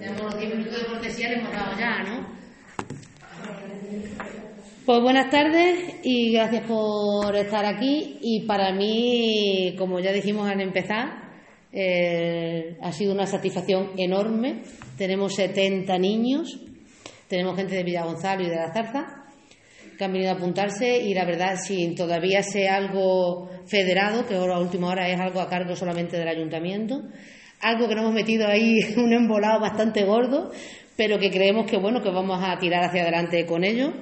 Tenemos los 10 minutos de cortesía, le hemos dado ya, ¿no? Pues buenas tardes y gracias por estar aquí. Y para mí, como ya dijimos al empezar, eh, ha sido una satisfacción enorme. Tenemos 70 niños, tenemos gente de Villa Gonzalo y de la Zarza que han venido a apuntarse y la verdad, si todavía sea algo federado, que ahora a última hora es algo a cargo solamente del ayuntamiento, algo que nos hemos metido ahí un embolado bastante gordo, pero que creemos que bueno, que vamos a tirar hacia adelante con ello.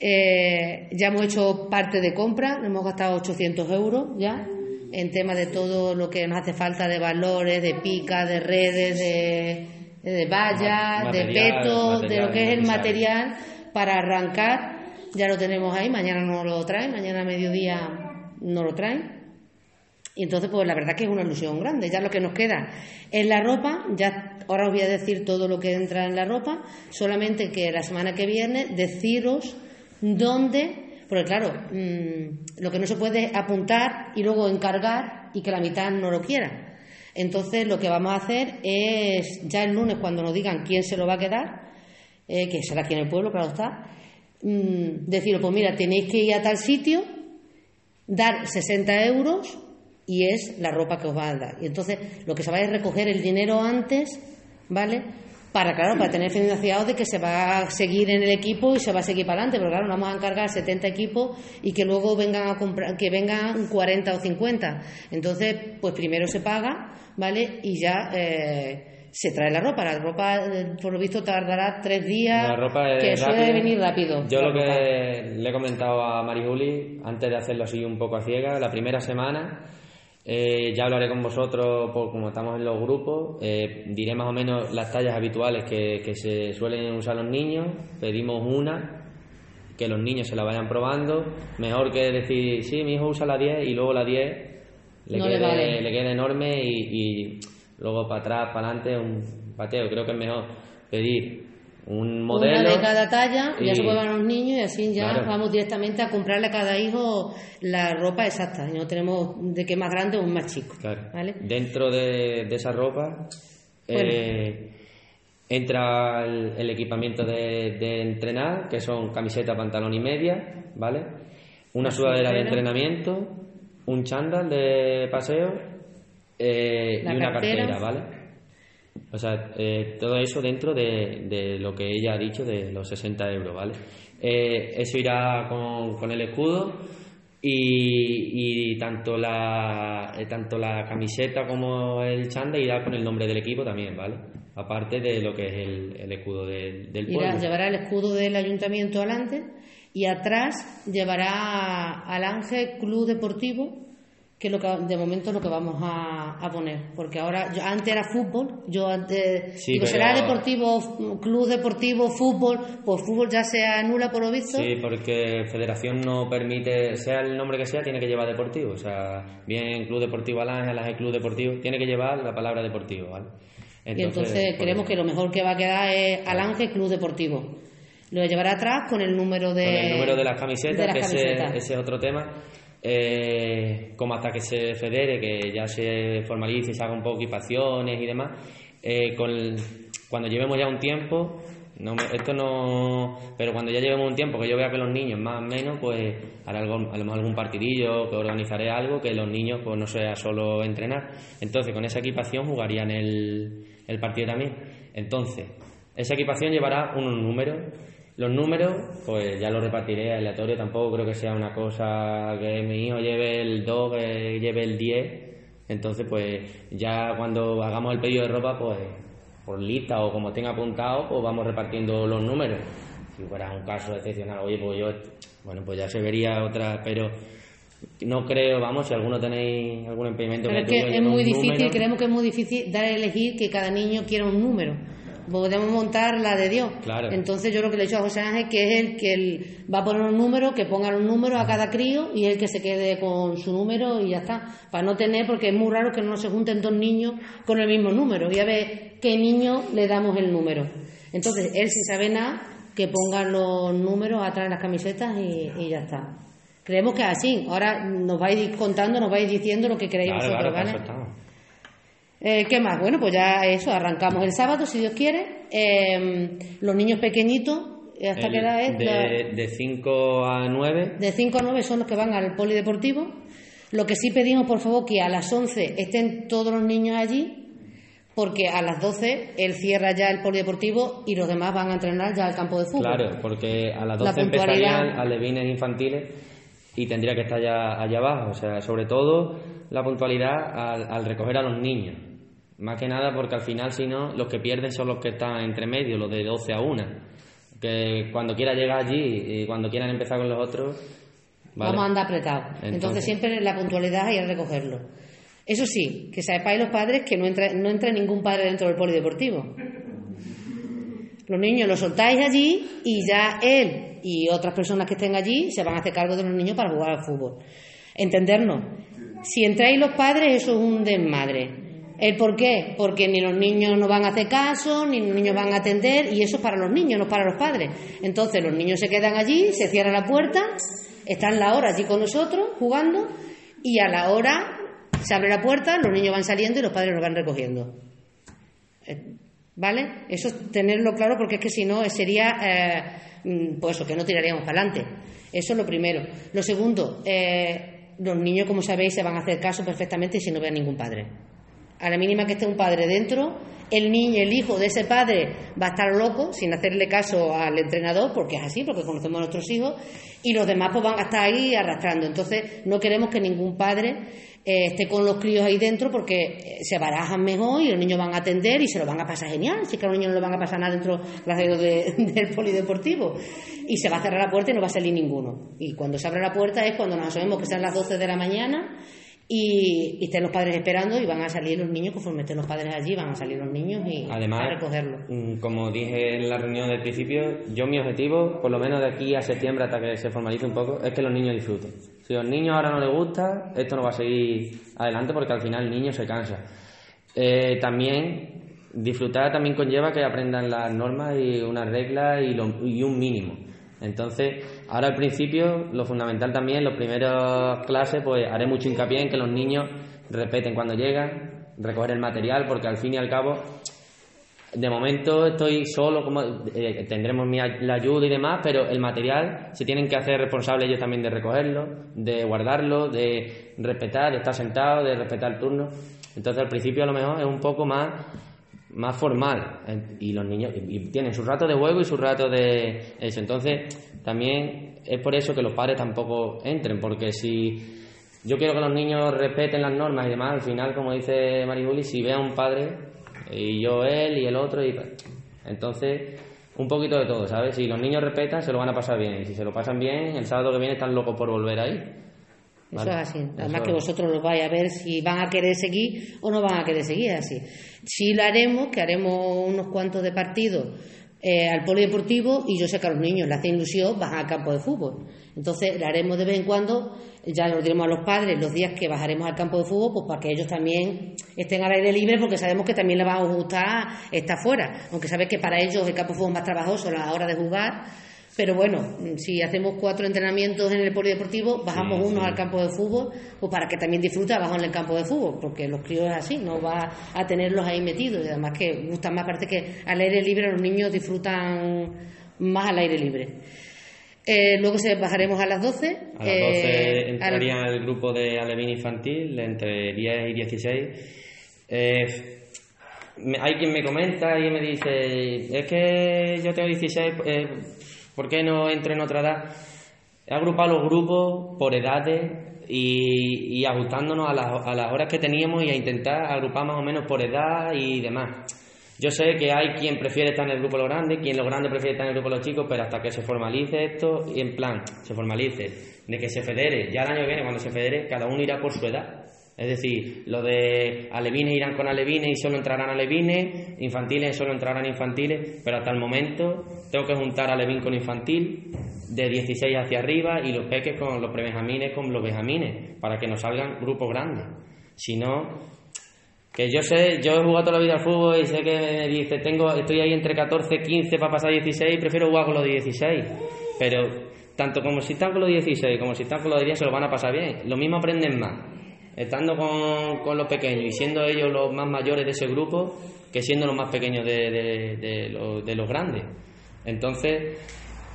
Eh, ya hemos hecho parte de compra, hemos gastado 800 euros ya en tema de todo lo que nos hace falta de valores, de pica, de redes, de, de vallas, de peto, de lo que es el material para arrancar ya lo tenemos ahí, mañana no lo traen, mañana a mediodía no lo traen. Y entonces, pues la verdad que es una ilusión grande. Ya lo que nos queda es la ropa, ya ahora os voy a decir todo lo que entra en la ropa, solamente que la semana que viene deciros dónde, porque claro, mm, lo que no se puede es apuntar y luego encargar y que la mitad no lo quiera. Entonces, lo que vamos a hacer es, ya el lunes, cuando nos digan quién se lo va a quedar, eh, que será aquí en el pueblo, claro está, Mm, decir, pues mira, tenéis que ir a tal sitio, dar 60 euros y es la ropa que os va a dar. Y entonces lo que se va es recoger el dinero antes, ¿vale? Para, claro, para tener financiado de que se va a seguir en el equipo y se va a seguir para adelante, pero claro, no vamos a encargar 70 equipos y que luego vengan a comprar, que vengan 40 o 50. Entonces, pues primero se paga, ¿vale? Y ya eh, se trae la ropa. La ropa, eh, por lo visto, tardará tres días, La ropa es que suele venir rápido. Yo lo ropa. que le he comentado a Mari Juli, antes de hacerlo así un poco a ciega, la primera semana, eh, ya hablaré con vosotros, por, como estamos en los grupos, eh, diré más o menos las tallas habituales que, que se suelen usar los niños, pedimos una, que los niños se la vayan probando, mejor que decir, sí, mi hijo usa la 10 y luego la 10 le, No le quede, vale. le quede enorme y, y luego para atrás, para adelante, un pateo. Creo que es mejor pedir un modelo. Una de cada talla, ya se pueden los niños y así ya Claro. vamos directamente a comprarle a cada hijo la ropa exacta. Y no tenemos de qué más grande o un más chico. Claro. ¿Vale? Dentro de, de esa ropa eh, entra el, el equipamiento de, de entrenar, que son camiseta, pantalón y media, ¿vale? Una sudadera de entrenamiento, un chándal de paseo eh, y una cartera, ¿vale? O sea, eh, todo eso dentro de, de lo que ella ha dicho de los 60 euros, ¿vale? Eh, eso irá con, con el escudo y, y tanto, la, eh, tanto la camiseta como el chándal irá con el nombre del equipo también, ¿vale? Aparte de lo que es el, el escudo del, del Irá- pueblo. llevará el escudo del ayuntamiento adelante y atrás llevará al Ángel Club Deportivo, que es lo que de momento es lo que vamos a, a poner. Porque ahora, yo, antes era fútbol, yo antes. Sí, digo, pero- será deportivo, club deportivo, fútbol, pues fútbol ya se anula por lo visto. Sí, porque Federación no permite, sea el nombre que sea, tiene que llevar deportivo. O sea, bien Club Deportivo Alange, Alange Club Deportivo, tiene que llevar la palabra deportivo, ¿vale? y entonces por creemos que lo mejor que va a quedar es al Ángel Club Deportivo. Lo llevará atrás con el número de. Con el número de las camisetas, de las que ese- camisetas. Ese, es otro tema. Eh, como hasta que se federe, que ya se formalice, se haga un poco equipaciones y demás, eh, con cuando llevemos ya un tiempo, no me- esto no, pero cuando ya llevemos un tiempo que yo vea que los niños más o menos, pues haré algo, a lo mejor algún partidillo, que organizaré algo, que los niños pues no sea solo entrenar. Entonces con esa equipación jugarían el, el partido también. Entonces, esa equipación llevará unos números los números, pues ya los repartiré aleatorio, tampoco creo que sea una cosa que mi hijo lleve el 2, que lleve el 10. Entonces, pues ya cuando hagamos el pedido de ropa, pues por lista o como tenga apuntado, pues vamos repartiendo los números. Si fuera un caso excepcional, oye, pues yo, bueno, pues ya se vería otra, pero no creo, vamos, si alguno tenéis algún impedimento Pero es que es muy difícil, número, creemos que es muy difícil dar a elegir que cada niño quiera un número. Podemos montar la de Dios. Claro. Entonces yo lo que le he dicho a José Ángel que es el que él va a poner un número, que ponga los números a cada crío y el que se quede con su número y ya está. Para no tener, porque es muy raro que no se junten dos niños con el mismo número. Y a ver qué niño le damos el número. Entonces él sin saber nada, que ponga los números atrás de las camisetas y, y ya está. Creemos que es así. Ahora nos vais contando, nos vais diciendo lo que creéis Claro, vosotros, claro, ¿vale? Eh, ¿Qué más? Bueno, pues ya eso, arrancamos el sábado, si Dios quiere. Eh, los niños pequeñitos, ¿hasta qué edad es? De 5 a 9. De 5 a 9 son los que van al polideportivo. Lo que sí pedimos, por favor, que a las 11 estén todos los niños allí, porque a las 12 él cierra ya el polideportivo y los demás van a entrenar ya al campo de fútbol. Claro, porque a las 12 empezarían alevines infantiles y tendría que estar ya allá abajo. O sea, sobre todo la puntualidad al recoger a los niños más que nada porque al final, si no, los que pierden son los que están entre medio, los de 12 a 1. Que cuando quiera llegar allí y cuando quieran empezar con los otros. Vamos a andar apretados. Entonces, siempre la puntualidad y el recogerlo. Eso sí, que sepáis los padres que no entra, no entra ningún padre dentro del polideportivo. Los niños los soltáis allí y ya él y otras personas que estén allí se van a hacer cargo de los niños para jugar al fútbol. Entendernos. Si entráis los padres, eso es un desmadre ¿El por qué? Porque ni los niños no van a hacer caso, ni los niños van a atender, y eso es para los niños, no para los padres. Entonces los niños se quedan allí, se cierra la puerta, están la hora allí con nosotros, jugando, y a la hora se abre la puerta, los niños van saliendo y los padres los van recogiendo. Eh, ¿Vale? Eso es tenerlo claro porque es que si no sería, eh, mm, pues eso, que no tiraríamos para adelante. Eso es lo primero. Lo segundo, eh, los niños, como sabéis, se van a hacer caso perfectamente si no ven ningún padre a la mínima que esté un padre dentro, el niño, el hijo de ese padre va a estar loco sin hacerle caso al entrenador, porque es así, porque conocemos a nuestros hijos, y los demás pues van a estar ahí arrastrando. Entonces, no queremos que ningún padre eh, esté con los críos ahí dentro porque eh, se barajan mejor y los niños van a atender y se lo van a pasar genial. Si que a los niños no le van a pasar nada dentro de, del polideportivo. Y se va a cerrar la puerta y no va a salir ninguno. Y cuando se abre la puerta es cuando nos asomemos que sean las 12 de la mañana y, estén los padres esperando y van a salir los niños, conforme estén los padres allí, van a salir los niños y Además, a recogerlos. Mm, como dije en la reunión del principio, yo mi objetivo, por lo menos de aquí a septiembre hasta que se formalice un poco, es que los niños disfruten. Si a los niños ahora no les gusta, esto no va a seguir adelante porque al final el niño se cansa. Eh, también disfrutar también conlleva que aprendan las normas y unas reglas y, y un mínimo. Entonces, ahora al principio, lo fundamental también, en las primeras clases, pues haré mucho hincapié en que los niños repeten cuando llegan, recoger el material, porque al fin y al cabo, de momento estoy solo, como eh, tendremos mi, la ayuda y demás, pero el material se tienen que hacer responsables ellos también de recogerlo, de guardarlo, de respetar, de estar sentado, de respetar el turno. Entonces al principio a lo mejor es un poco más más formal. Y los niños tienen su rato de juego y su rato de eso. Entonces también es por eso que los padres tampoco entren porque si yo quiero que los niños respeten las normas y demás al final como dice Mariguli si ve a un padre y yo él y el otro y entonces un poquito de todo sabes si los niños respetan se lo van a pasar bien. Y si se lo pasan bien el sábado que viene están locos por volver ahí eso es así. Además que vosotros lo vais a ver si van a querer seguir o no van a querer seguir, así. Sí lo haremos, que haremos unos cuantos de partidos eh, al polideportivo y yo sé que a los niños les hace ilusión bajar al campo de fútbol. Entonces, lo haremos de vez en cuando, ya lo diremos a los padres los días que bajaremos al campo de fútbol, pues para que ellos también estén al aire libre, porque sabemos que también les va a gustar estar fuera. Aunque sabes que para ellos el campo de fútbol es más trabajoso a la hora de jugar pero bueno, si hacemos cuatro entrenamientos en el polideportivo, bajamos uno al campo de fútbol, pues para que también disfrute abajo en el campo de fútbol, porque los críos es así, no va a tenerlos ahí metidos. Y además que gustan más, parece que al aire libre los niños disfrutan más al aire libre. Eh, luego se bajaremos a las 12. A las 12 eh, entraría el grupo de alevín infantil entre 10 y 16. Eh, hay quien me comenta y me dice, es que yo tengo 16, ¿Por qué no entro en otra edad? He agrupado los grupos por edades y, ajustándonos a las, horas que teníamos y a intentar agrupar más o menos por edad y demás. Yo sé que hay quien prefiere estar en el grupo de los grandes, quien los grandes prefiere estar en el grupo de los chicos, pero hasta que se formalice esto y en plan, se formalice, de que se federe, ya el año que viene cuando se federe, cada uno irá por su edad. Es decir, lo de alevines irán con alevines y solo entrarán alevines, infantiles solo entrarán infantiles, pero hasta el momento tengo que juntar alevín con infantil de 16 hacia arriba y los peques con los prebenjamines con los benjamines, para que nos salgan grupos grandes. Si no, que yo sé, yo he jugado toda la vida al fútbol y sé que me dice, tengo, estoy ahí entre 14, 15 para pasar 16, prefiero jugar con los 16. Pero tanto como si están con los 16 como si están con los 10 se lo van a pasar bien. Lo mismo aprenden más estando con, con los pequeños y siendo ellos los más mayores de ese grupo que siendo los más pequeños de, de, los, los grandes. Entonces,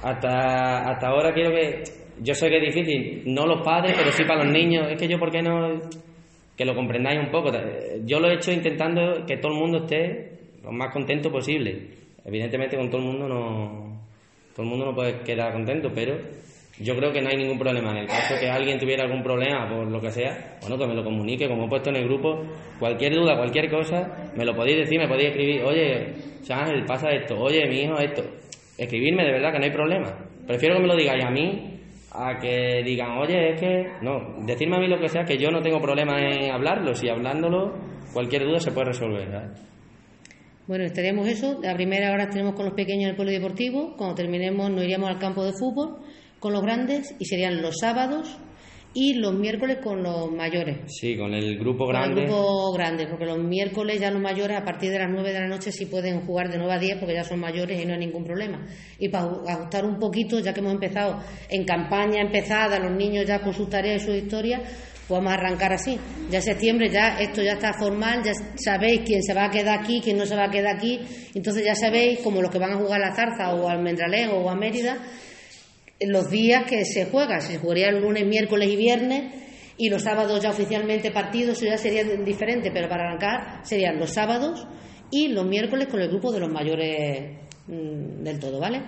hasta, hasta ahora quiero que. Yo sé que es difícil, no los padres, pero sí para los niños. Es que yo, ¿por qué no.? Que lo comprendáis un poco. Yo lo he hecho intentando que todo el mundo esté lo más contento posible. Evidentemente, con todo el mundo no. Todo el mundo no puede quedar contento, pero yo creo que no hay ningún problema. En el caso que alguien tuviera algún problema por lo que sea, bueno, que me lo comunique, como he puesto en el grupo, cualquier duda, cualquier cosa, me lo podéis decir, me podéis escribir, oye, Ángel, pasa esto, oye, mi hijo, esto. Escribirme, de verdad que no hay problema. Prefiero que me lo digáis a mí a que digan, oye, es que. No, decirme a mí lo que sea, que yo no tengo problema en hablarlo. Si hablándolo, cualquier duda se puede resolver. Bueno, estaríamos eso. La primera hora tenemos con los pequeños en el polideportivo. Cuando terminemos, nos iríamos al campo de fútbol con los grandes y serían los sábados y los miércoles con los mayores. Sí, con el grupo grande. Con el grupo grande, porque los miércoles ya los mayores a partir de las 9 de la noche sí pueden jugar de 9 a 10 porque ya son mayores y no hay ningún problema. Y para ajustar un poquito, ya que hemos empezado en campaña empezada, los niños ya con sus tareas y sus historias, pues vamos a arrancar así. Ya en septiembre ya esto ya está formal, ya sabéis quién se va a quedar aquí, quién no se va a quedar aquí. Entonces ya sabéis, como los que van a jugar a la Zarza o al Mendralén o a Mérida, los días que se juega. Se jugaría el lunes, miércoles y viernes y los sábados ya oficialmente partidos, eso ya sería diferente, pero para arrancar serían los sábados y los miércoles con el grupo de los mayores mm, del todo, ¿vale?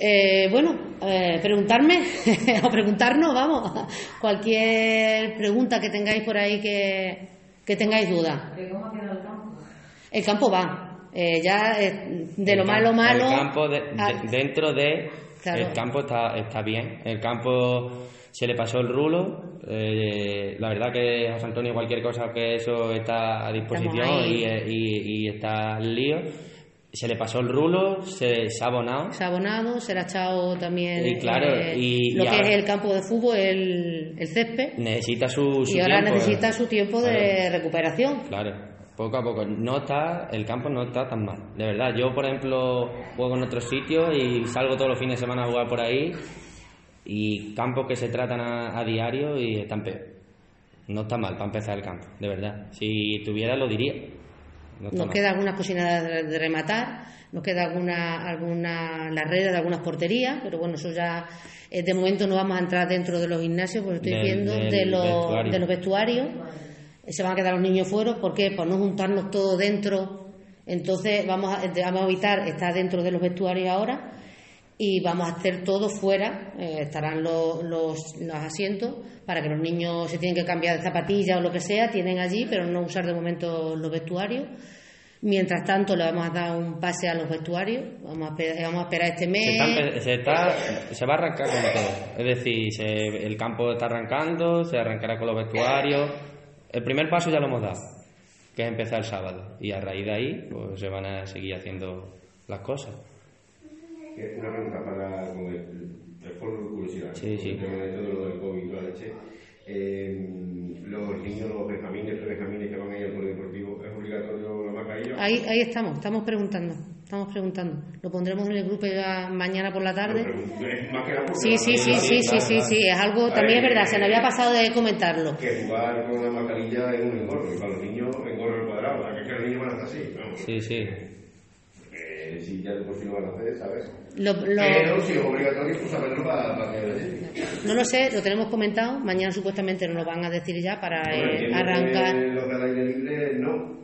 Eh, bueno, eh, preguntarme o preguntarnos, vamos, cualquier pregunta que tengáis por ahí que, que tengáis duda. ¿Cómo ha quedado el campo? El campo va, eh, ya de lo malo malo. El campo dentro de el campo está, está bien. El campo se le pasó el rulo. Eh, la verdad que José Antonio, cualquier cosa que eso está a disposición y, y, está el lío. Se le pasó el rulo, se, ha abonado. Se ha abonado, se le ha echado también y claro, eh, y, lo que es el campo de fútbol, el, el césped. Necesita su, su Y ahora necesita su tiempo de recuperación. Claro poco a poco. No está, el campo no está tan mal, de verdad. Yo, por ejemplo, juego en otros sitios y salgo todos los fines de semana a jugar por ahí y campos que se tratan a, diario y están peor. No está mal para empezar el campo, de verdad. Si tuviera, lo diría. nos queda algunas cocinas de rematar, nos queda alguna, alguna la red de algunas porterías, pero bueno, eso ya eh, de momento no vamos a entrar dentro de los gimnasios, porque estoy viendo de, los, de los vestuarios se van a quedar los niños fuera, ¿por qué? Por no juntarnos todos dentro. Entonces vamos a, vamos a evitar estar dentro de los vestuarios ahora y vamos a hacer todo fuera, eh, estarán los, los, los, asientos para que los niños se tienen que cambiar de zapatilla o lo que sea, tienen allí, pero no usar de momento los vestuarios. Mientras tanto, le vamos a dar un pase a los vestuarios, vamos a, vamos a esperar este mes. Se, está, se, va a arrancar con todo, es decir, el campo está arrancando, se arrancará con los vestuarios el primer paso ya lo hemos dado, que es empezar el sábado. Y a raíz de ahí, pues se van a seguir haciendo las cosas. Una pregunta para con el, el foro de curiosidad. Sí, sí. El tema de todo lo del COVID la leche. Eh, los niños, los benjamines, benjamines que van ¿es obligatorio la mascarilla? Ahí, ahí estamos, estamos preguntando. Estamos preguntando. Lo pondremos en el grupo ya mañana por la tarde. Sí, sí, sí, sí, sí, sí, sí, es algo, también es verdad, se me había pasado de comentarlo. Que jugar con una mascarilla es un engorro, y para los niños engorro el cuadrado, que es que los niños van a estar así. Sí, sí. Porque si ya de por sí lo van a hacer, ¿sabes? Lo, lo... Pero si es obligatorio, pues saberlo para, para que No lo sé, lo tenemos comentado, mañana supuestamente nos lo van a decir ya para eh, arrancar. Los del aire libre, no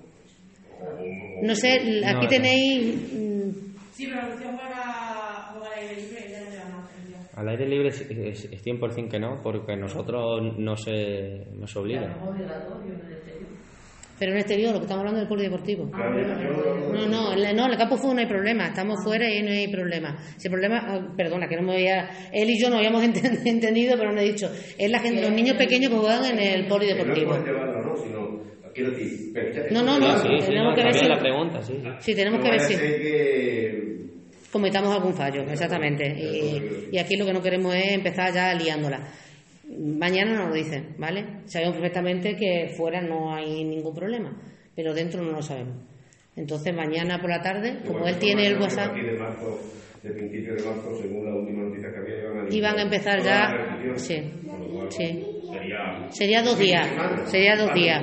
no sé, aquí tenéis. Mm, sí, pero la opción para jugar al aire libre ya no te van a Al aire libre es, es, es 100% que no, porque nosotros no se, no se obliga. Pero en exterior, lo que estamos hablando del polideportivo. No, no, no, en el campo fue no hay problema, estamos fuera y no hay problema. Si el problema, ah, perdona, que no me había, él y yo no habíamos entendido, pero no he dicho, es la gente, los niños pequeños que juegan en el polideportivo. Quiero decir, no, no, no, sí, sí, tenemos que ver si... la pregunta, sí, sí. tenemos que ver si... Cometamos algún fallo, exactamente. Y, y, aquí lo que no queremos es empezar ya liándola. Mañana nos lo dicen, ¿vale? Sabemos perfectamente que fuera no hay ningún problema, pero dentro no lo sabemos. Entonces mañana por la tarde, como él tiene el WhatsApp... De principio de marzo, según la última noticia que había, iban a empezar ya... Sí, sí. Sería. Sería dos días, sería dos días.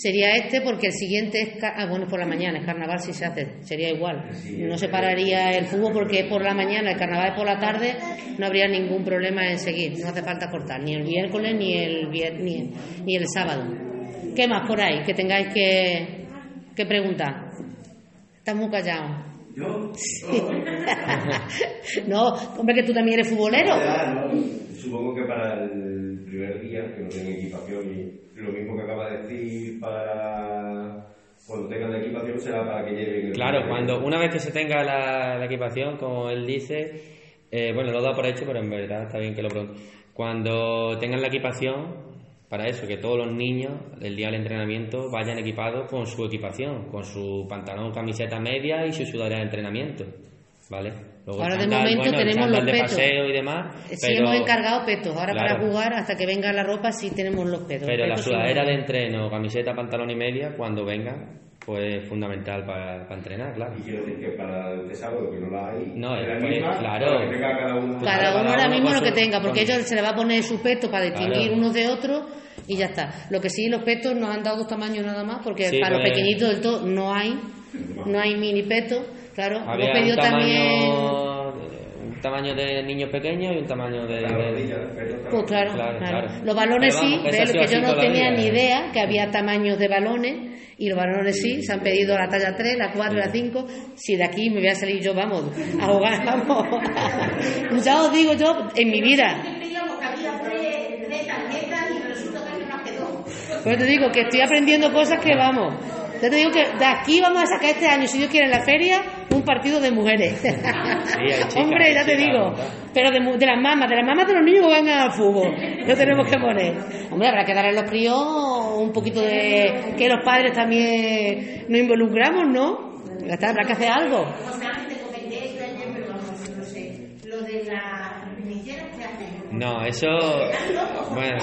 Sería este porque el siguiente es, ah, bueno, es por la mañana, es carnaval si se hace, sería igual. No se pararía el fútbol porque es por la mañana, el carnaval es por la tarde, no habría ningún problema en seguir, no hace falta cortar, ni el miércoles ni el, vier- ni, ni el sábado. ¿Qué más por ahí que tengáis que, que preguntar? Estás muy callado. ¿Yo? no, hombre, que tú también eres futbolero. Ya, no, Supongo que para el primer día, que no tenga equipación, y lo mismo que acaba de decir para cuando tengan la equipación será para que lleven Claro, cuando una vez que se tenga la, la equipación, como él dice, eh, bueno, lo da por hecho, pero en verdad está bien que lo pregunte. Cuando tengan la equipación, para eso, que todos los niños el día del entrenamiento vayan equipados con su equipación, con su pantalón, camiseta media y su sudadera de entrenamiento, ¿vale? Luego Ahora el de momento bueno, el tenemos los de petos. paseo y demás, Sí pero, hemos encargado petos, ahora para jugar, hasta que venga la ropa, sí tenemos los petos. pero la Petos sí sudadera de entreno, camiseta, pantalón y media, cuando venga, pues es fundamental para, para entrenar, claro. Y quiero decir que para este sábado, que no la hay, No, es la pues, misma, claro. para que tenga cada uno. Cada Cada uno uno ahora mismo lo que tenga, porque ellos se le va a poner su peto para distinguir Claro. unos de otros y ya está. Lo que sí, los petos nos han dado dos tamaños nada más, porque Sí, para los pues- pequeñitos del todo no hay, no hay mini petos, claro. Había Hemos pedido un también, tamaño, un tamaño de niños pequeños y un tamaño de... Pues claro, Claro, claro. claro. Los balones sí, que que yo no tenía vida. ni idea que había tamaños de balones y los balones sí, se han pedido la talla 3, la 4 y la 5. Si de aquí me voy a salir yo, vamos, a jugar, vamos. ya os digo yo, en mi vida, Creíamos que había tres, tres tarjetas y resulta que nos quedó. Pues te digo que estoy aprendiendo cosas que vamos. Ya te digo que de aquí vamos a sacar este año, si Dios quiere, en la feria, un partido de mujeres. hay chicas, Hombre, hay ya te digo. ¿verdad? Pero de, mu- de las mamás, de las mamás de los niños que van al fútbol. Lo tenemos que poner. Hombre, habrá que darle a los críos un poquito de. que los padres también nos involucramos, ¿no? Ya está, habrá que hacer algo. O sea, te comenté esto ayer, pero vamos, no sé. Lo de la niñera que hacen. No, eso... Bueno,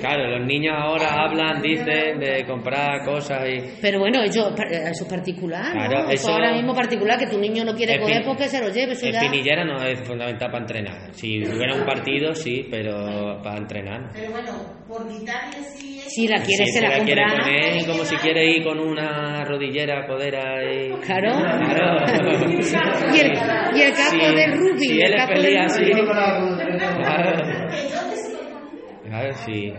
claro, los niños ahora hablan, dicen de comprar cosas y... Pero bueno, ellos, eso es particular, ¿no? Claro, eso, eso- ahora mismo particular, que tu niño no quiere El coger porque se lo lleve, eso El ya. pinillera no es fundamental para entrenar. Si hubiera un partido, sí, pero para entrenar. Pero bueno, por quitarle sí eso. Si la quiere, Si se se la la quiere poner como si quiere ir con una rodillera, codera y... Claro. Claro. y, el, y el casco Sí, de rugby. si el él es casco de pelea, rugby. sí. Claro. Sí.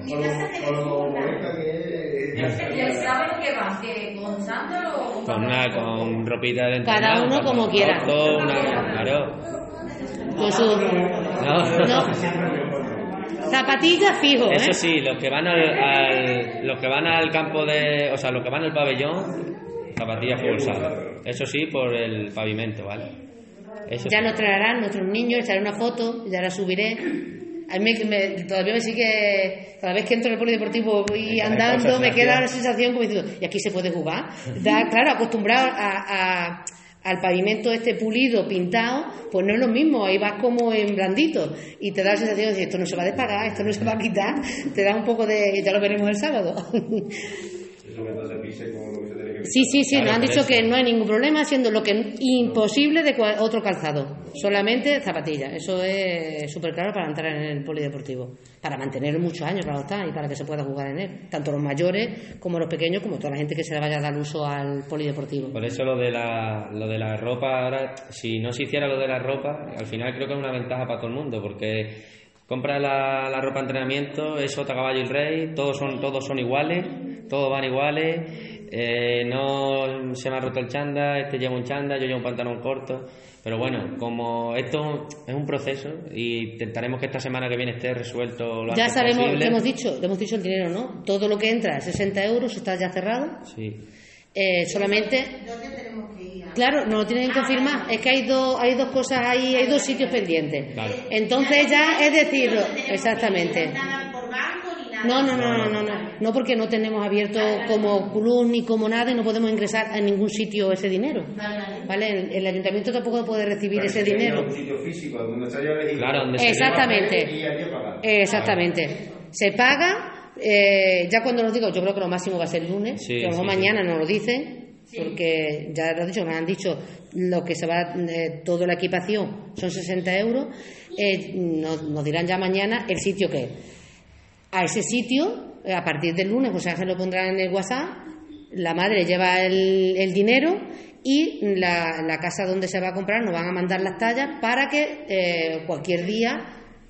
Lo molesta que es. ¿Y él sabe lo que va? ¿Que con chándal o con Con una con ropita de Cada uno un como quiera. claro. Con su. No. No. Zapatillas fijo, ¿eh? Eso sí, los que van al, al- los que van al campo de, o sea, los que van al pabellón, zapatillas full sala. Eso sí, por el pavimento, ¿vale? Eso Ya sí. nos traerán nuestros niños, echaré una foto, ya la subiré. A mí me- todavía me sigue, cada vez que entro en el polideportivo Hay andando, me queda la sensación como diciendo, ¿y aquí se puede jugar? Da- claro, acostumbrado a, a- al pavimento este pulido, pintado, pues no es lo mismo, ahí vas como en blandito y te da la sensación de decir, esto no se va a despagar, esto no se va a quitar, te da un poco de, ya lo veremos el sábado. Eso mientras se pise con lo que se tiene que Sí, sí, sí, nos han dicho eso. que no hay ningún problema haciendo lo que imposible de otro calzado, solamente zapatillas. Eso es súper claro para entrar en el polideportivo, para mantenerlo muchos años, claro está, y para que se pueda jugar en él, tanto los mayores como los pequeños, como toda la gente que se le vaya a dar uso al polideportivo. Por eso lo de la lo de la ropa ahora, si no se hiciera lo de la ropa, al final creo que es una ventaja para todo el mundo, porque compra la, la ropa de entrenamiento, es otra caballo y rey, todos son todos son iguales, todos van iguales, eh, no se me ha roto el chanda, este lleva un chanda, yo llevo un pantalón corto, pero bueno, como esto es un proceso y intentaremos que esta semana que viene esté resuelto lo Ya antes sabemos, posible. te hemos dicho, te hemos dicho el dinero, ¿no? Todo lo que entra, 60 euros, está ya cerrado. Sí. Eh, solamente ¿Dónde tenemos que ir? Claro, no lo tienen que confirmar. Es que hay dos, hay dos cosas ahí, hay dos sitios pendientes. Claro. Entonces ya es decirlo, exactamente. Nada por banco ni nada. No, no, no, no, no, no, no porque no tenemos abierto como club ni como nada y no podemos ingresar a ningún sitio ese dinero. Vale. El, el ayuntamiento tampoco puede recibir Pero ese dinero. Un sitio físico donde se haya elegido. Claro, donde se Exactamente. Pagar. Exactamente. Se paga, eh, ya cuando nos digo, yo creo que lo máximo va a ser el lunes, Sí, que a lo mejor sí, sí. mañana nos lo dicen, porque ya lo he dicho, nos han dicho lo que se va, eh, toda la equipación son 60 euros, eh, nos, nos dirán ya mañana el sitio que es. a ese sitio, eh, a partir del lunes, o sea, se lo pondrán en el WhatsApp, la madre lleva el, el dinero y la, la casa donde se va a comprar nos van a mandar las tallas para que eh, cualquier día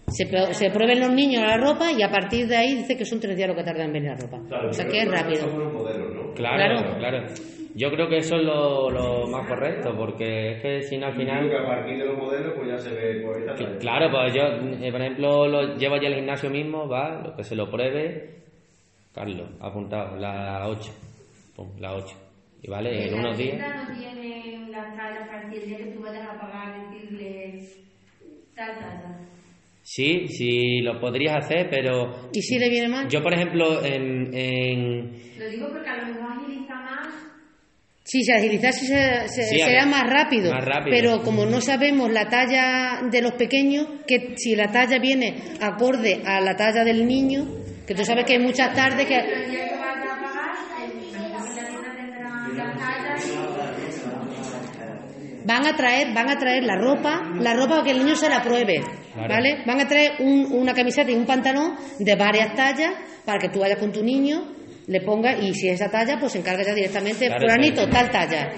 se, prueben los niños la ropa y a partir de ahí dice que son tres días lo que tarda en venir la ropa. Claro, o sea que es rápido. ¿no? Claro, Claro. claro, Yo creo que eso es lo, lo más correcto, porque es que si no al Creo final... que a partir de los modelos, pues ya se ve por esta que- claro, pues yo, eh, por ejemplo, lo llevo allí al gimnasio mismo, va, lo que se lo pruebe, Carlos, apuntado, la 8. Pum, la 8. Y vale, en la unos días... tienda no tienen las tallas para que el día que tú vayas a pagar decirle tal talla. Sí, sí, lo podrías hacer, pero ¿Y si le viene mal? yo, por ejemplo, en, en, Lo digo porque a lo mejor. Sí, se agilizar sí se- se- Sí, será más rápido, más rápido. pero como no sabemos la talla de los pequeños, que si la talla viene acorde a la talla del niño, que tú sabes que hay muchas tardes que... Van a traer, van a traer la ropa, la ropa para que el niño se la pruebe. ¿vale? Van a traer un- una camiseta y un pantalón de varias tallas para que tú vayas con tu niño, le pongas y si es esa talla, pues se encarga ya directamente, Claro, fulanito, tal talla.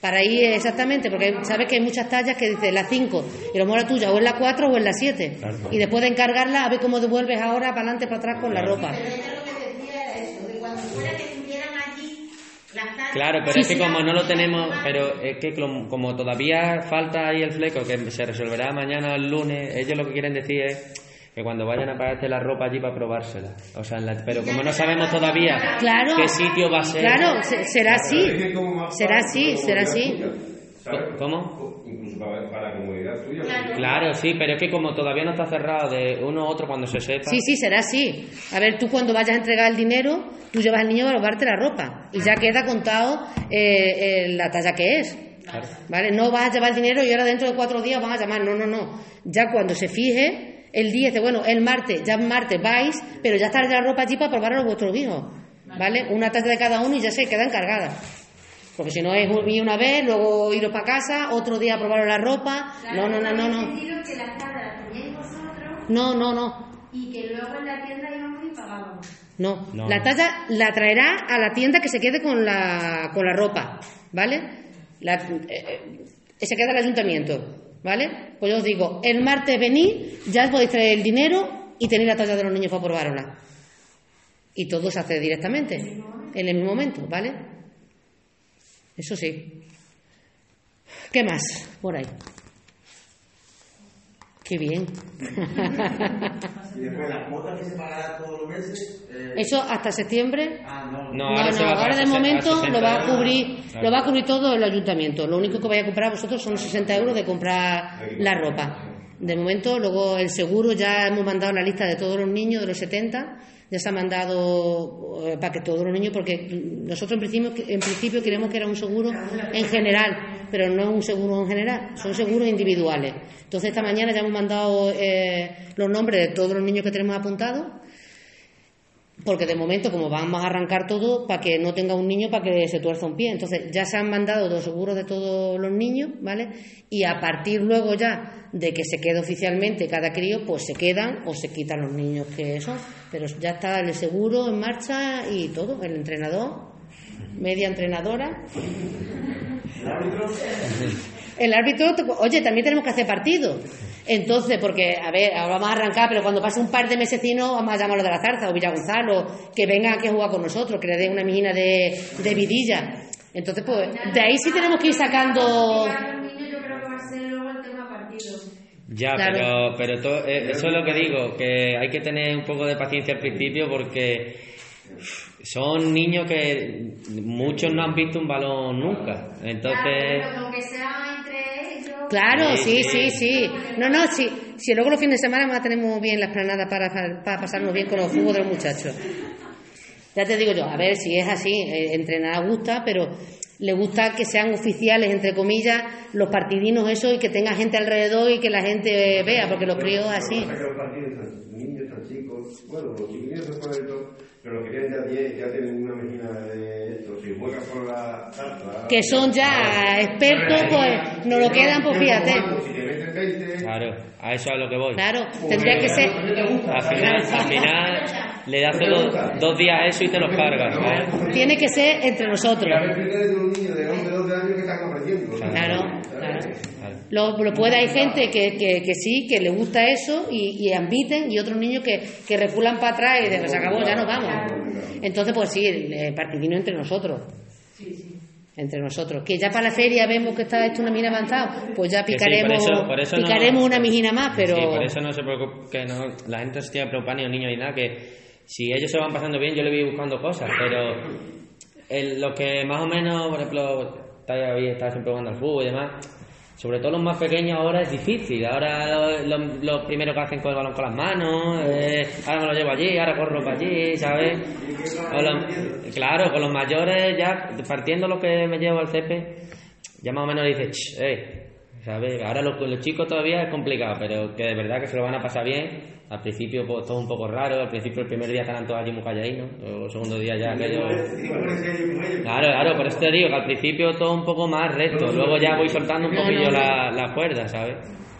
Para ir exactamente, porque sabes que hay muchas tallas que dice la 5 y lo mejor la tuya o es la 4 o es la 7. Claro. Y después de encargarla, a ver cómo devuelves ahora para adelante, para atrás con la ropa. Pero ella lo que decía era eso, que cuando fuera que estuvieran allí las tallas... Claro, pero Sí, es que sí. como no lo tenemos, pero es que como, como todavía falta ahí el fleco, que se resolverá mañana o el lunes, ellos lo que quieren decir es que cuando vayan a pagarte la ropa allí para probársela. O sea, en la- pero como no sabemos todavía Claro. qué sitio va a ser. Claro, se- será así. Será así, será así. ¿Cómo? Incluso para, la comodidad tuya. Claro, sí, pero es que como todavía no está cerrado de uno u otro cuando se sepa. Sí, sí, será así. A ver, tú cuando vayas a entregar el dinero, tú llevas al niño a robarte la ropa y ya queda contado eh, eh, la talla que es. Claro. ¿Vale? No vas a llevar el dinero y ahora dentro de cuatro días van a llamar. No, no, no. Ya cuando se fije, el día dice, bueno, el martes, ya el martes vais, pero ya está la ropa allí para probar a vuestros hijos. ¿Vale? Una talla de cada uno y ya se queda encargada. Porque si no es ir una vez, luego iros para casa, otro día probaros la ropa. No, no, no, no, no. No, no, no. y que luego en la tienda íbamos y pagábamos. No, No. la talla la traerá a la tienda que se quede con la, con la ropa, ¿vale? La- eh, eh, se queda el ayuntamiento, ¿vale? Pues yo os digo, el martes venid, ya podéis traer el dinero y tenéis la talla de los niños para probárosla. Y todo se hace directamente, en el mismo momento, ¿vale? Eso sí. ¿Qué más por ahí? Qué bien. Y después las cuotas que se pagarán todos los meses. eh, Eso hasta septiembre Ah, no. No, No, ahora no, se va ahora de 60, momento 60 lo va a cubrir, Claro. lo va a cubrir todo el ayuntamiento. Lo único que vais a comprar vosotros son los 60 euros de comprar la ropa. De momento, luego el seguro ya hemos mandado la lista de todos los niños de los 70, se ha mandado eh, para que todos los niños, porque nosotros en principio, en principio queremos que era un seguro en general, pero no un seguro en general, son seguros individuales. Entonces esta mañana ya hemos mandado eh, los nombres de todos los niños que tenemos apuntados porque de momento, como vamos a arrancar todo, para que no tenga un niño para que se tuerza un pie. Entonces, ya se han mandado los seguros de todos los niños, ¿vale? Y a partir luego ya de que se quede oficialmente cada crío, pues se quedan o se quitan los niños que son. Pero ya está el seguro en marcha y todo, el entrenador, media entrenadora. El árbitro. El árbitro, oye, también tenemos que hacer partido. Entonces, porque, a ver, ahora vamos a arrancar, pero cuando pase un par de mesecinos, vamos a llamarlo de la Zarza o Villa Gonzalo, que vengan aquí a jugar con nosotros, que le den una mijina de, de vidilla. Entonces, pues, de ahí sí tenemos que ir sacando. Para los niños yo creo que va a ser luego el tema partido. Ya, Claro. pero, pero to- eh, eso es lo que digo, que hay que tener un poco de paciencia al principio porque son niños que muchos no han visto un balón nunca. Entonces, Claro, que sea entre ellos. Claro, sí, Sí, sí, sí. No, no, sí. Si luego los fines de semana más tenemos bien las planadas para, para pasarnos bien con los jugos de los muchachos. Ya te digo yo, a ver si es así, eh, entrenar gusta, pero le gusta que sean oficiales, entre comillas, los partidinos eso y que tenga gente alrededor y que la gente eh, vea, porque los críos así. Bueno, los chiquillos pero los que tienen ya 10 ya tienen una medida de esto. Que son ya expertos, pues nos lo quedan, pues fíjate. 20, Claro, a eso es a lo que voy. Claro, tendría que ser. Al final, al final le das dos, dos días a eso y te los cargas, ¿sabes? Tiene que ser entre nosotros. ya me expliqué de un niño de 11, 12 años que está corrigiendo. Claro, claro. Lo, lo puede, hay gente que, que, que sí, que le gusta eso y, y ambiten, y otros niños que, que reculan para atrás y de se acabó, ya nos vamos. Entonces, pues sí, el, partidino entre nosotros. Entre nosotros. Que ya para la feria vemos que está esto una mina avanzada, pues ya Que sí, picaremos, por eso- por eso no- picaremos una mijina más, pero. Sí, por eso no se preocupe, que no, la gente no se tiene que preocupar ni los niños ni nada, que si ellos se van pasando bien, yo le voy buscando cosas, pero el- lo que más o menos, por ejemplo, está, está siempre jugando al fútbol y demás, sobre todo los más pequeños ahora es difícil, ahora lo, lo- primero que hacen con el balón con las manos, eh, ahora me lo llevo allí, ahora corro para allí, ¿sabes? Los- claro, con los mayores ya, partiendo lo que me llevo al cepe, ya más o menos dice, "Ch, eh, ¿sabes? Ahora los, los chicos todavía es complicado, pero que de verdad que se lo van a pasar bien. Al principio pues, todo un poco raro, al principio el primer día estarán todos allí muy calladitos, o el segundo día ya aquello... Claro, claro, por eso te digo que al principio todo un poco más recto, luego ya voy soltando un poquillo. La, la cuerda, ¿sabes?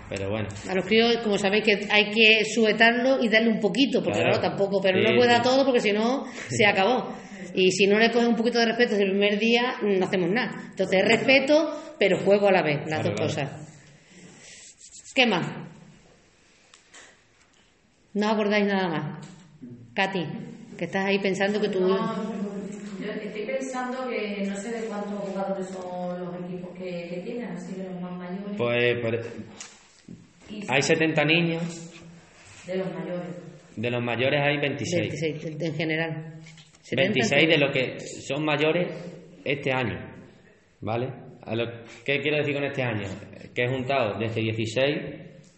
Pero bueno, A los críos, como sabéis, que hay que sujetarlo y darle un poquito, porque Claro. claro, tampoco, pero Sí, no puede dar sí. todo porque si no, se acabó. Y si no le coges un poquito de respeto desde el primer día, no hacemos nada. Entonces, respeto, pero juego a la vez, las Claro, dos claro. cosas. ¿Qué más? ¿No acordáis nada más? Katy, que estás ahí pensando que tú... No, yo estoy pensando que no sé de cuántos jugadores son los equipos que, que tienen, así de los más mayores. pues, pues, hay 70 niños, de los mayores. de los mayores hay 26. 26, en general. 70, 26 de los que son mayores este año, ¿vale? A lo- ¿Qué quiero decir con este año? Que he juntado desde 16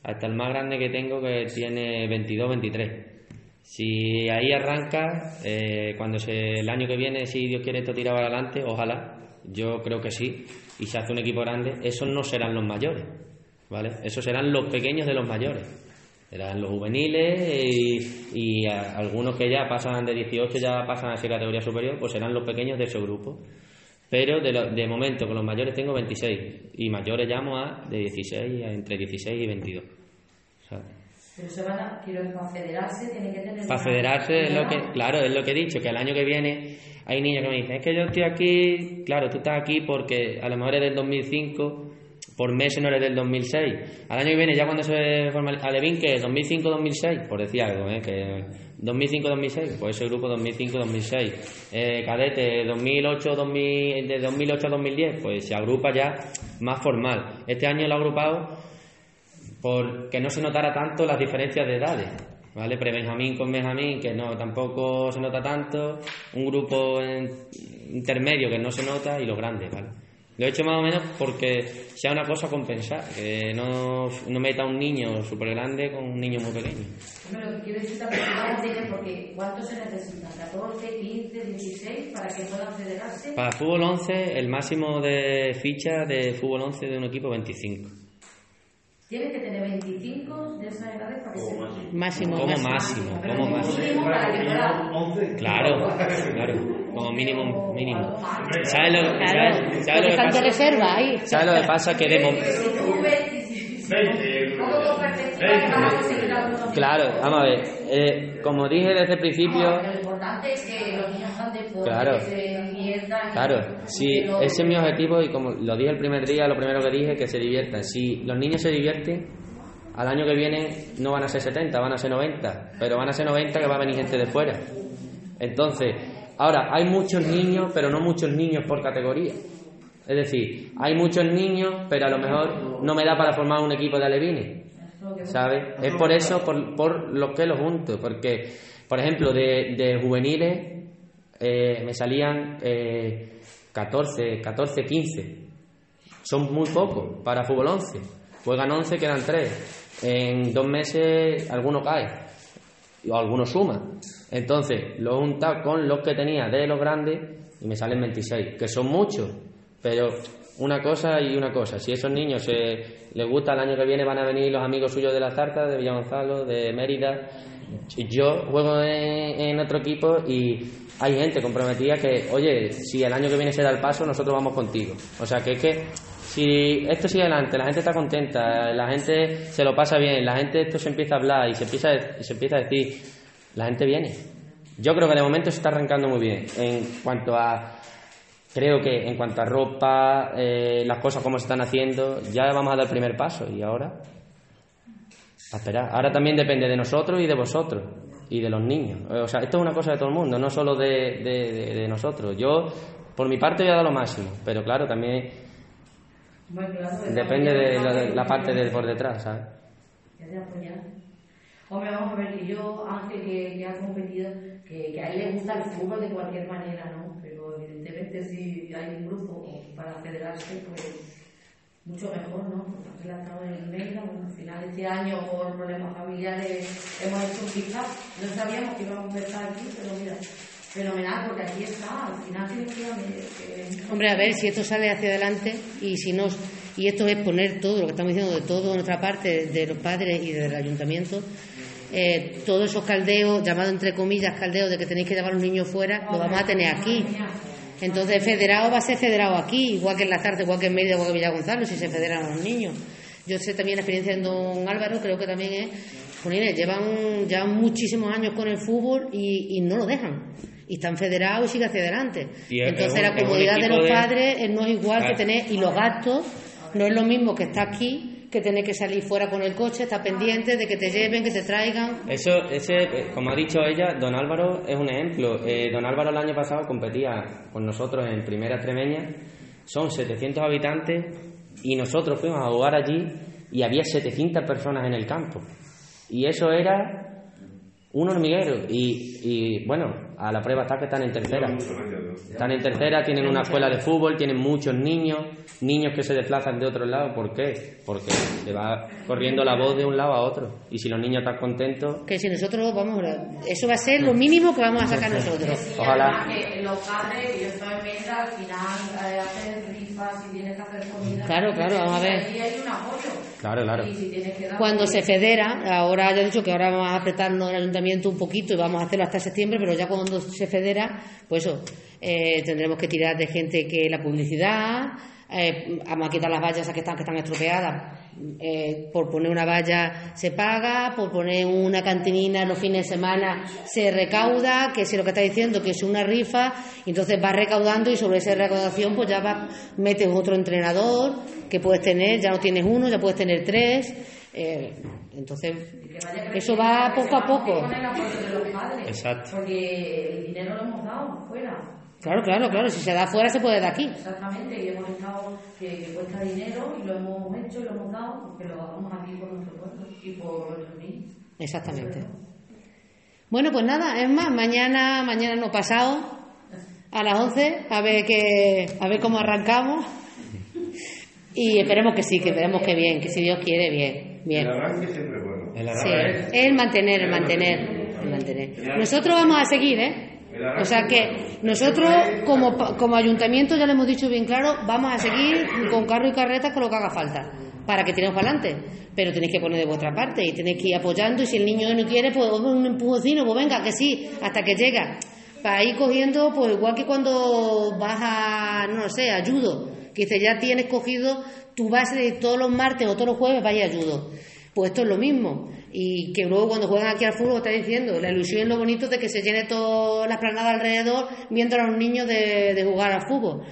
hasta el más grande que tengo que tiene 22, 23. Si ahí arranca, eh, cuando se, el año que viene, si Dios quiere esto tira para adelante, ojalá, yo creo que sí, y se hace un equipo grande, esos no serán los mayores, ¿vale? Esos serán los pequeños de los mayores. Serán los juveniles y, y a- algunos que ya pasan de 18, ya pasan a ser categoría superior, pues serán los pequeños de ese grupo. Pero de, lo- de momento con los mayores tengo 26 y mayores llamo a de 16 a entre 16 y 22. ¿sabes? Pero se van a, quiero para federarse, tienen que tener. Para federarse es lo que, claro, es lo que he dicho, que el año que viene hay niños que me dicen, es que yo estoy aquí, claro, tú estás aquí porque a lo mejor eres del 2005, por no eres del 2006. Al año que viene, ya cuando se forma Alevín, que es 2005-2006, por decir algo, ¿eh? que 2005-2006, pues ese grupo 2005-2006. Eh, cadete 2008-2000, de 2008 a 2010, pues se agrupa ya más formal. Este año lo ha agrupado porque no se notara tanto las diferencias de edades. ¿Vale? Pre-Benjamín con Benjamín, que no, tampoco se nota tanto, un grupo en- intermedio que no se nota y los grandes, ¿vale? Lo he hecho más o menos porque sea una cosa a compensar, que no, no meta un niño súper grande con un niño muy pequeño. Lo que quiero decir también porque ¿cuántos se necesitan? ¿14, 15, 16 para que puedan federarse? Para fútbol 11, el máximo de fichas de fútbol 11 de un equipo 25. Tienen que tener 25 de esas edades para que se Máximo. Como máximo. máximo, Pero como como máximo. para que puedan. Claro, claro, como mínimo, mínimo. ¿Sabes lo, Claro, sabes- sabes porque lo que pasa? reserva ahí. ¿Sabes lo que pasa? Que de que Claro, vamos a ver. eh, como dije desde el principio, lo importante es que los niños Claro. que claro, si Pero- ese es mi objetivo y como lo dije el primer día, lo primero que dije, que se diviertan. Si los niños se divierten, al año que viene no van a ser 70, van a ser 90, pero van a ser 90 que va a venir gente de fuera. Entonces, ahora, hay muchos niños, pero no muchos niños por categoría. Es decir, hay muchos niños, pero a lo mejor no me da para formar un equipo de alevines. ¿Sabes? Es por eso, por, por lo que lo junto. Porque, por ejemplo, de, de juveniles eh, me salían eh, 14, 14, 15. Son muy pocos para fútbol 11. Juegan 11, quedan 3. En dos meses alguno cae. O alguno suma. Entonces, lo he juntado con los que tenía de los grandes y me salen 26. Que son muchos. Pero una cosa y una cosa. Si esos niños se, les gusta, el año que viene van a venir los amigos suyos de la Zarta, de Villagonzalo, de Mérida. Yo juego en, otro equipo y hay gente comprometida que, oye, si el año que viene se da el paso, nosotros vamos contigo. O sea, que es que si esto sigue adelante, la gente está contenta, la gente se lo pasa bien, la gente esto se empieza a hablar y se empieza se empieza a decir, la gente viene. Yo creo que de momento se está arrancando muy bien. En cuanto a, creo que en cuanto a ropa, eh, las cosas como se están haciendo, ya vamos a dar el primer paso y ahora, a esperar. Ahora también depende de nosotros y de vosotros y de los niños. O sea, esto es una cosa de todo el mundo, no solo de, de- de- de nosotros. Yo, por mi parte, voy a dar lo máximo, pero claro, también Bueno, claro, es depende de la, la parte de por detrás, ¿sabes? De. Hombre, vamos a ver, que yo, Ángel, que, ha competido, que, a él le gusta el fútbol de cualquier manera, ¿no? Pero evidentemente si hay un grupo para federarse, pues mucho mejor, ¿no? Porque ha estado en el bueno, al final este año por problemas familiares hemos hecho pick-up. No sabíamos que íbamos a empezar aquí, pero mira, fenomenal, porque aquí está, al final tiene que- Hombre, a ver si esto sale hacia adelante y si no, y esto es poner todo lo que estamos diciendo de todo nuestra parte, de los padres y del ayuntamiento, eh, todos esos caldeos, llamados entre comillas caldeos, de que tenéis que llevar a los niños fuera, lo vamos a tener aquí. Entonces, federado va a ser federado aquí, igual que en la tarde, igual que en Mérida, igual que en Villa Gonzalo, si se federan los niños. Yo sé también la experiencia de don Álvaro, creo que también es, Jolines, llevan ya muchísimos años con el fútbol y, y no lo dejan. Y están federados y siguen hacia adelante. Y Entonces, un- la comodidad de los de- padres no es igual que tener, y los gastos no es lo mismo que estar aquí que tener que salir fuera con el coche, estar pendiente de que te lleven, que te traigan. Eso, ese, eh, como ha dicho ella, don Álvaro es un ejemplo. Eh, don Álvaro el año pasado competía con nosotros en Primera Extremeña. Son 700 habitantes y nosotros fuimos a jugar allí y había 700 personas en el campo. Y eso era un hormiguero. Y, y, bueno, a la prueba está que están en tercera. Están en tercera, tienen una escuela de fútbol, tienen muchos niños, niños que se desplazan de otro lado. ¿Por qué? Porque se va corriendo la voz de un lado a otro. Y si los niños están contentos, Que si nosotros vamos, eso va a ser lo mínimo que vamos a sacar nosotros. Y Ojalá. además que los padres, que yo estoy en mesa, al final eh, hacen rifas y tienes que hacer comida. Claro, claro, vamos a ver. Y hay un apoyo. Claro, claro. Y si tienes que dar Cuando se federa, ahora ya he dicho que ahora vamos a apretarnos el ayuntamiento un poquito y vamos a hacerlo hasta septiembre, pero ya cuando se federa, pues eso, eh, tendremos que tirar de gente que la publicidad, eh, vamos a quitar las vallas que están, que están estropeadas. Eh, por poner una valla se paga, por poner una cantinina los fines de semana se recauda, que si lo que está diciendo que es una rifa, entonces vas recaudando y sobre esa recaudación pues ya vas, metes otro entrenador que puedes tener, ya no tienes uno, ya puedes tener tres. eh, entonces, eso va poco a poco. Exacto. Porque el dinero lo hemos dado fuera. Claro, claro, claro. Si se da afuera, se puede dar aquí. Exactamente, y hemos estado que, que cuesta dinero y lo hemos hecho y lo hemos dado porque lo hagamos aquí por nuestro pueblo y por nuestros niños. Exactamente. Bueno, pues nada, es más, mañana, mañana no pasado, a las 11, a ver, que, a ver cómo arrancamos. Y esperemos que sí, que esperemos que bien, que si Dios quiere, bien. bien. El arranque siempre es bueno. El Sí, arranque. el mantener, el mantener, el mantener. Nosotros vamos a seguir, ¿eh? O sea que nosotros como, como ayuntamiento ya le hemos dicho bien claro, vamos a seguir con carro y carreta con lo que haga falta para que tiremos para adelante. Pero tenéis que poner de vuestra parte y tenéis que ir apoyando y si el niño no quiere, pues un empujoncino, pues venga, que sí, hasta que llega. Para ir cogiendo, pues igual que cuando vas a, no sé, a judo, que dice, ya tienes cogido tu base de todos los martes o todos los jueves, vaya a judo. Pues esto es lo mismo. Y que luego cuando juegan aquí al fútbol está diciendo, la ilusión es lo bonito de que se llene toda la esplanada alrededor viendo a los niños de, de jugar al fútbol.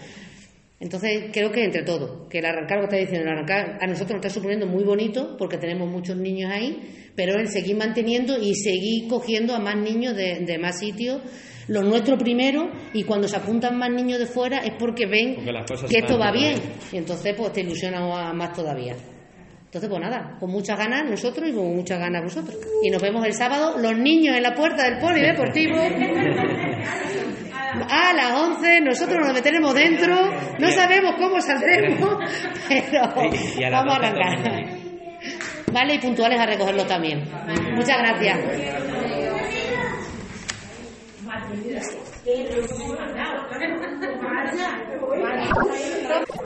Entonces creo que entre todos, que el arrancar lo que está diciendo, el arrancar a nosotros nos está suponiendo muy bonito porque tenemos muchos niños ahí, pero el seguir manteniendo y seguir cogiendo a más niños de, de más sitios, los nuestros primero, y cuando se apuntan más niños de fuera es porque ven Porque que esto va bien, y entonces pues te ilusiona más todavía. Entonces, pues nada, con muchas ganas nosotros y con muchas ganas vosotros. Y nos vemos el sábado, los niños en la puerta del polideportivo. A las 11, nosotros nos meteremos dentro. No sabemos cómo saldremos, pero vamos a 12 arrancar. Vale, y puntuales a recogerlo también. Muchas gracias. Vaya.